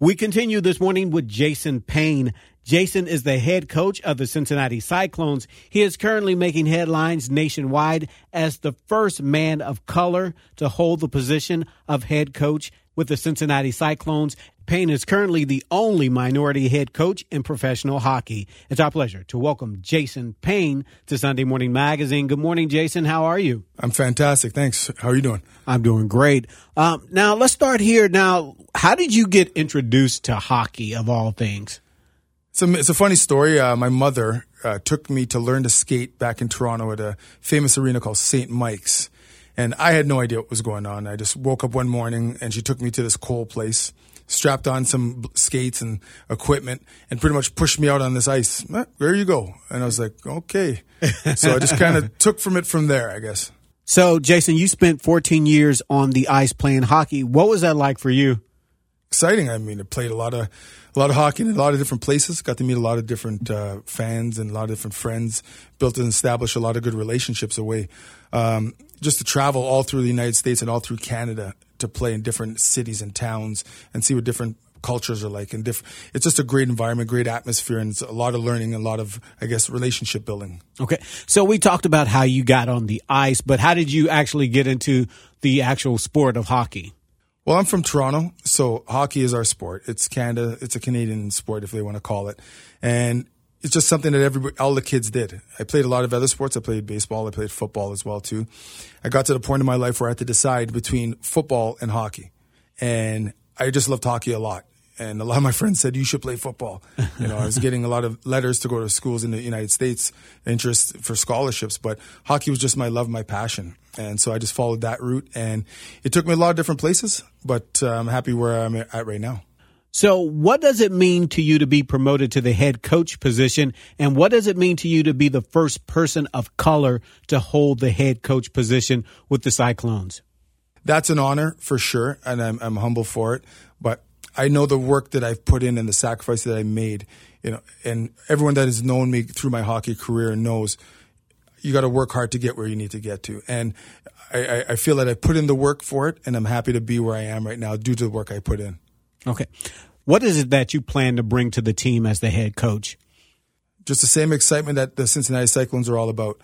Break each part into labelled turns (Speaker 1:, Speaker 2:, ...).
Speaker 1: We continue this morning with Jason Payne. Jason is the head coach of the Cincinnati Cyclones. He is currently making headlines nationwide as the first man of color to hold the position of head coach with the Cincinnati Cyclones. Payne is currently the only minority head coach in professional hockey. It's our pleasure to welcome Jason Payne to Sunday Morning Magazine. Good morning, Jason. How are you?
Speaker 2: I'm fantastic. Thanks. How are you doing?
Speaker 1: I'm doing great. Um, now, let's start here. Now, how did you get introduced to hockey of all things?
Speaker 2: It's a, it's a funny story. Uh, my mother uh, took me to learn to skate back in Toronto at a famous arena called St. Mike's. And I had no idea what was going on. I just woke up one morning and she took me to this coal place strapped on some skates and equipment and pretty much pushed me out on this ice. Eh, there you go. And I was like, okay. so I just kind of took from it from there, I guess.
Speaker 1: So, Jason, you spent 14 years on the ice playing hockey. What was that like for you?
Speaker 2: Exciting. I mean, I played a lot of a lot of hockey in a lot of different places. Got to meet a lot of different uh, fans and a lot of different friends. Built and established a lot of good relationships away. Um, just to travel all through the United States and all through Canada to play in different cities and towns and see what different cultures are like and different it's just a great environment great atmosphere and it's a lot of learning a lot of i guess relationship building
Speaker 1: okay so we talked about how you got on the ice but how did you actually get into the actual sport of hockey
Speaker 2: well i'm from toronto so hockey is our sport it's canada it's a canadian sport if they want to call it and it's just something that every all the kids did. I played a lot of other sports. I played baseball. I played football as well too. I got to the point in my life where I had to decide between football and hockey, and I just loved hockey a lot. And a lot of my friends said you should play football. You know, I was getting a lot of letters to go to schools in the United States, interest for scholarships, but hockey was just my love, my passion, and so I just followed that route. And it took me a lot of different places, but uh, I'm happy where I'm at right now.
Speaker 1: So, what does it mean to you to be promoted to the head coach position? And what does it mean to you to be the first person of color to hold the head coach position with the Cyclones?
Speaker 2: That's an honor for sure, and I'm, I'm humble for it. I know the work that I've put in and the sacrifice that I made. You know, and everyone that has known me through my hockey career knows you got to work hard to get where you need to get to. And I, I feel that I put in the work for it, and I'm happy to be where I am right now due to the work I put in.
Speaker 1: Okay. What is it that you plan to bring to the team as the head coach?
Speaker 2: Just the same excitement that the Cincinnati Cyclones are all about.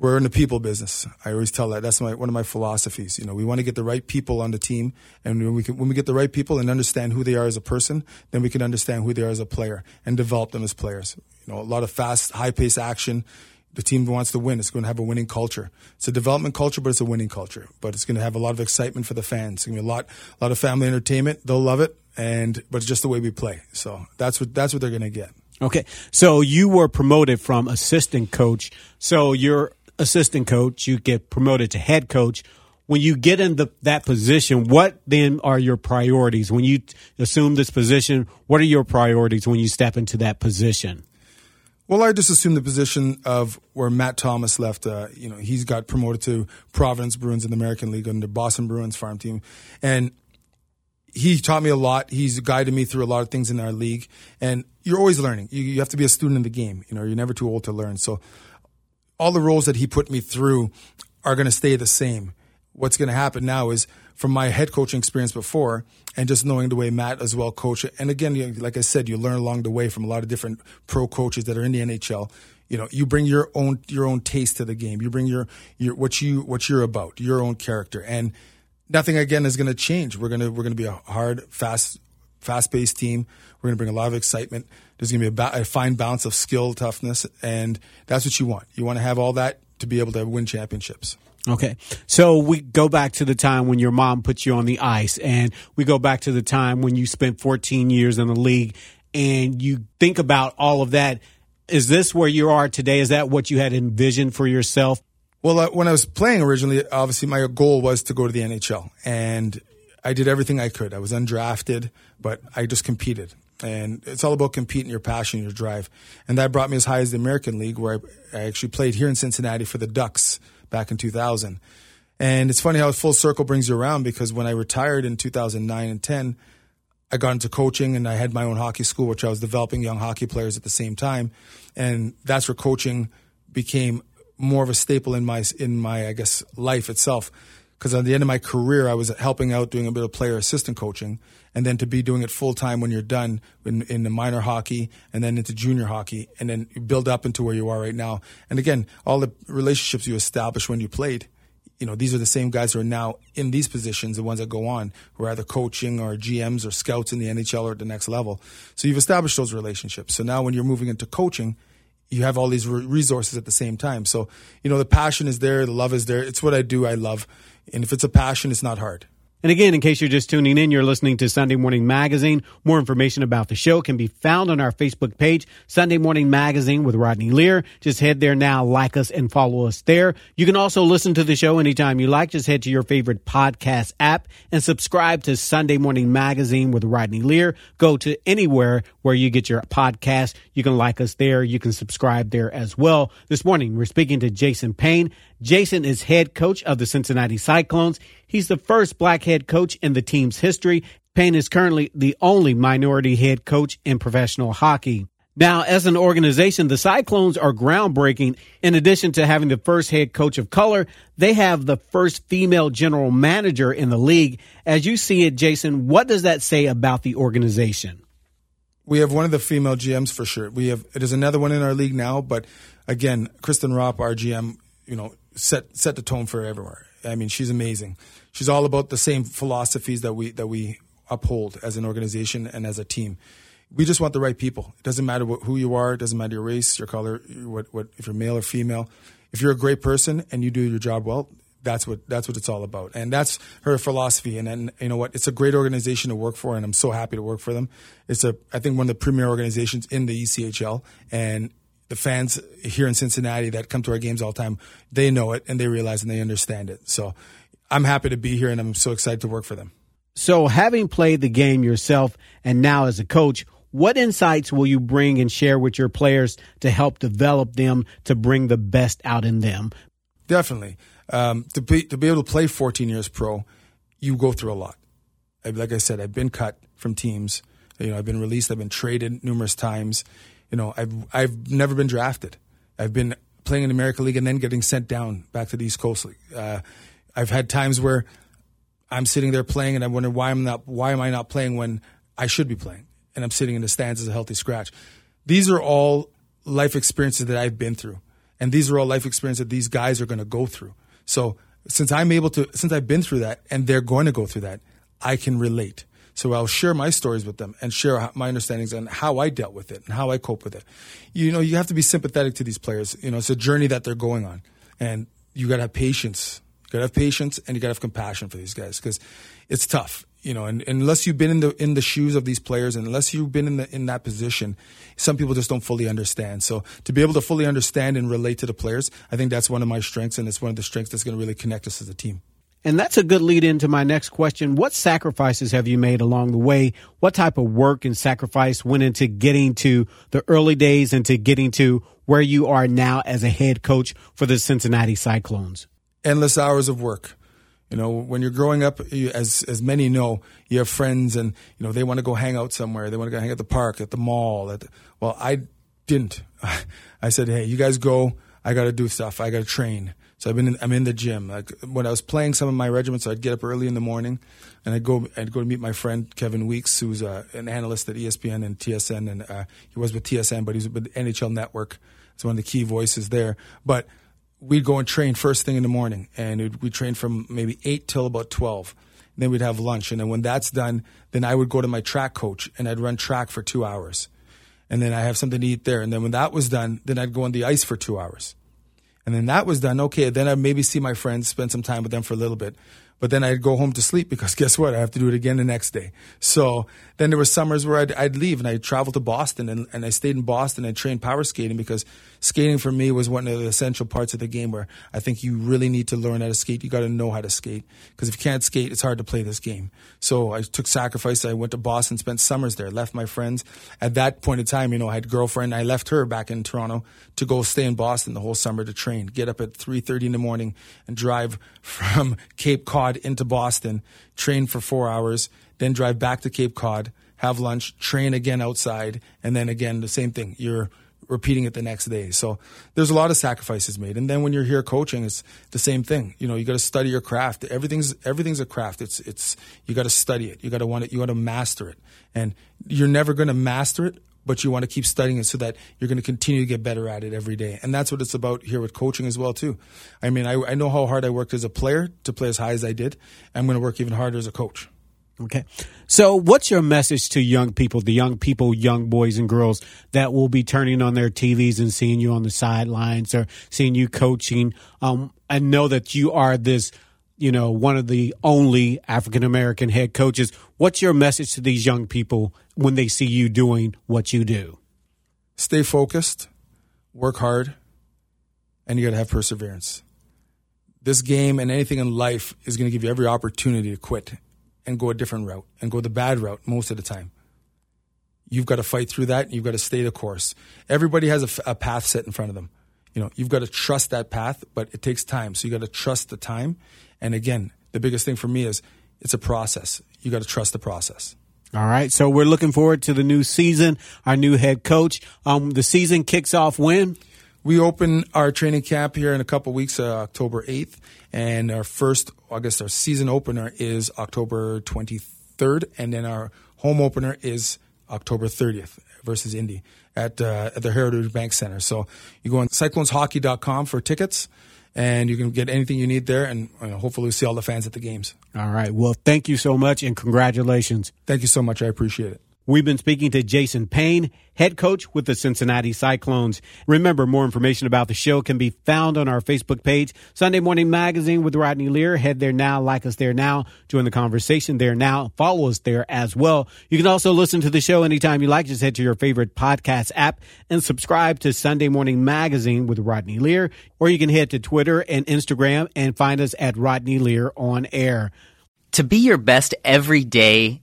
Speaker 2: We're in the people business. I always tell that. That's my, one of my philosophies. You know, we want to get the right people on the team, and when we, can, when we get the right people and understand who they are as a person, then we can understand who they are as a player and develop them as players. You know, a lot of fast, high-paced action the team wants to win. It's going to have a winning culture. It's a development culture, but it's a winning culture. But it's going to have a lot of excitement for the fans. It's going to be a lot, a lot of family entertainment. They'll love it, and but it's just the way we play. So that's what that's what they're going to get.
Speaker 1: Okay, so you were promoted from assistant coach. So you're assistant coach. You get promoted to head coach. When you get in the, that position, what then are your priorities? When you assume this position, what are your priorities when you step into that position?
Speaker 2: Well, I just assumed the position of where Matt Thomas left. Uh, you know, he's got promoted to Providence Bruins in the American League under Boston Bruins farm team, and he taught me a lot. He's guided me through a lot of things in our league, and you're always learning. You, you have to be a student in the game. You know, you're never too old to learn. So, all the roles that he put me through are going to stay the same. What's going to happen now is from my head coaching experience before and just knowing the way Matt as well coach. And again, like I said, you learn along the way from a lot of different pro coaches that are in the NHL. You know, you bring your own your own taste to the game. You bring your your what you what you're about, your own character, and nothing again is going to change. We're gonna we're gonna be a hard, fast, fast paced team. We're going to bring a lot of excitement. There's going to be a, ba- a fine balance of skill, toughness, and that's what you want. You want to have all that to be able to win championships.
Speaker 1: Okay. So we go back to the time when your mom put you on the ice and we go back to the time when you spent 14 years in the league and you think about all of that. Is this where you are today? Is that what you had envisioned for yourself?
Speaker 2: Well, uh, when I was playing originally, obviously my goal was to go to the NHL and I did everything I could. I was undrafted, but I just competed. And it's all about competing, your passion, your drive. And that brought me as high as the American League, where I, I actually played here in Cincinnati for the Ducks back in 2000. And it's funny how full circle brings you around because when I retired in 2009 and 10, I got into coaching and I had my own hockey school, which I was developing young hockey players at the same time. And that's where coaching became more of a staple in my, in my, I guess, life itself. Because at the end of my career, I was helping out doing a bit of player assistant coaching, and then to be doing it full time when you're done in, in the minor hockey and then into junior hockey, and then you build up into where you are right now. And again, all the relationships you established when you played, you know, these are the same guys who are now in these positions, the ones that go on, who are either coaching or GMs or scouts in the NHL or at the next level. So you've established those relationships. So now when you're moving into coaching, you have all these resources at the same time. So, you know, the passion is there, the love is there. It's what I do, I love. And if it's a passion, it's not hard.
Speaker 1: And again, in case you're just tuning in, you're listening to Sunday Morning Magazine. More information about the show can be found on our Facebook page, Sunday Morning Magazine with Rodney Lear. Just head there now, like us and follow us there. You can also listen to the show anytime you like. Just head to your favorite podcast app and subscribe to Sunday Morning Magazine with Rodney Lear. Go to anywhere where you get your podcast. You can like us there. You can subscribe there as well. This morning, we're speaking to Jason Payne. Jason is head coach of the Cincinnati Cyclones. He's the first black head coach in the team's history. Payne is currently the only minority head coach in professional hockey. Now, as an organization, the Cyclones are groundbreaking. In addition to having the first head coach of color, they have the first female general manager in the league. As you see it, Jason, what does that say about the organization?
Speaker 2: We have one of the female GMs for sure. We have there's another one in our league now, but again, Kristen Ropp, our GM, you know, set set the tone for everywhere. I mean, she's amazing. She's all about the same philosophies that we that we uphold as an organization and as a team. We just want the right people. It doesn't matter what, who you are. It doesn't matter your race, your color, what, what if you're male or female. If you're a great person and you do your job well, that's what that's what it's all about. And that's her philosophy. And then you know what? It's a great organization to work for, and I'm so happy to work for them. It's a I think one of the premier organizations in the ECHL, and the fans here in Cincinnati that come to our games all the time, they know it and they realize and they understand it. So I'm happy to be here and I'm so excited to work for them.
Speaker 1: So, having played the game yourself and now as a coach, what insights will you bring and share with your players to help develop them to bring the best out in them?
Speaker 2: Definitely. Um, to, be, to be able to play 14 years pro, you go through a lot. Like I said, I've been cut from teams. You know, I've been released. I've been traded numerous times. You know, I've I've never been drafted. I've been playing in the American League and then getting sent down back to the East Coast League. Uh, I've had times where I'm sitting there playing and I wonder why I'm not why am I not playing when I should be playing and I'm sitting in the stands as a healthy scratch. These are all life experiences that I've been through, and these are all life experiences that these guys are going to go through. So since I'm able to, since I've been through that, and they're going to go through that, I can relate. So I'll share my stories with them and share my understandings and how I dealt with it and how I cope with it. You know, you have to be sympathetic to these players. You know, it's a journey that they're going on, and you got to have patience. You got to have patience and you got to have compassion for these guys because it's tough. You know, and, and, unless you've been in the in the shoes of these players, and unless you've been in the in that position, some people just don't fully understand. So to be able to fully understand and relate to the players, I think that's one of my strengths, and it's one of the strengths that's going to really connect us as a team.
Speaker 1: And that's a good lead into my next question. What sacrifices have you made along the way? What type of work and sacrifice went into getting to the early days and to getting to where you are now as a head coach for the Cincinnati Cyclones?
Speaker 2: Endless hours of work. You know, when you're growing up, as as many know, you have friends, and you know they want to go hang out somewhere. They want to go hang at the park, at the mall. At the, well, I didn't. I said, "Hey, you guys go. I got to do stuff. I got to train." So I've been in, I'm in the gym. Like when I was playing some of my regiments, I'd get up early in the morning, and I'd go I'd go to meet my friend Kevin Weekes, who's uh, an analyst at ESPN and TSN, and uh, he was with TSN, but he's with NHL Network. It's one of the key voices there. But we'd go and train first thing in the morning, and we'd train from maybe eight till about twelve. And then we'd have lunch, and then when that's done, then I would go to my track coach, and I'd run track for two hours, and then I have something to eat there. And then when that was done, then I'd go on the ice for two hours and then that was done. Okay, then I'd maybe see my friends, spend some time with them for a little bit. But then I'd go home to sleep because guess what? I have to do it again the next day. So then there were summers where I'd, I'd leave and I'd travel to Boston and, and I stayed in Boston and trained power skating because skating for me was one of the essential parts of the game where I think you really need to learn how to skate. You got to know how to skate because if you can't skate, it's hard to play this game. So I took sacrifice. I went to Boston, spent summers there, left my friends. At that point in time, you know, I had a girlfriend. I left her back in Toronto to go stay in Boston the whole summer to train. Get up at 3.30 in the morning and drive from Cape Cod into Boston, train for four hours, then drive back to Cape Cod, have lunch, train again outside, and then again the same thing. You're repeating it the next day. So there's a lot of sacrifices made. And then when you're here coaching, it's the same thing. You know, you got to study your craft. Everything's everything's a craft. It's it's you got to study it. You got to want it. You got to master it. And you're never going to master it, but you want to keep studying it so that you're going to continue to get better at it every day. And that's what it's about here with coaching as well too. I mean, I, I know how hard I worked as a player to play as high as I did. I'm going to work even harder as a coach.
Speaker 1: Okay. So, what's your message to young people, the young people, young boys and girls that will be turning on their TVs and seeing you on the sidelines or seeing you coaching? Um, know that you are this, you know, one of the only African American head coaches. What's your message to these young people when they see you doing what you do?
Speaker 2: Stay focused, work hard, and you got to have perseverance. This game and anything in life is going to give you every opportunity to quit and go a different route and go the bad route most of the time. You've got to fight through that. You've got to stay the course. Everybody has a, a path set in front of them. You know, you've got to trust that path, but it takes time. So you got to trust the time. And again, the biggest thing for me is it's a process. You got to trust the process.
Speaker 1: All right. So we're looking forward to the new season, our new head coach. Um, the season kicks off when?
Speaker 2: We open our training camp here in a couple weeks, uh, October 8th. And our first, I guess our season opener is October 23rd. And then our home opener is October 30th versus Indy at, uh, at the Heritage Bank Center. So you go on cycloneshockey.com for tickets and you can get anything you need there and know, hopefully see all the fans at the games.
Speaker 1: All right. Well, thank you so much and congratulations.
Speaker 2: Thank you so much. I appreciate it.
Speaker 1: We've been speaking to Jason Payne, head coach with the Cincinnati Cyclones. Remember, more information about the show can be found on our Facebook page, Sunday Morning Magazine with Rodney Lear. Head there now, like us there now, join the conversation there now, follow us there as well. You can also listen to the show anytime you like. Just head to your favorite podcast app and subscribe to Sunday Morning Magazine with Rodney Lear, or you can head to Twitter and Instagram and find us at Rodney Lear on air.
Speaker 3: To be your best every day,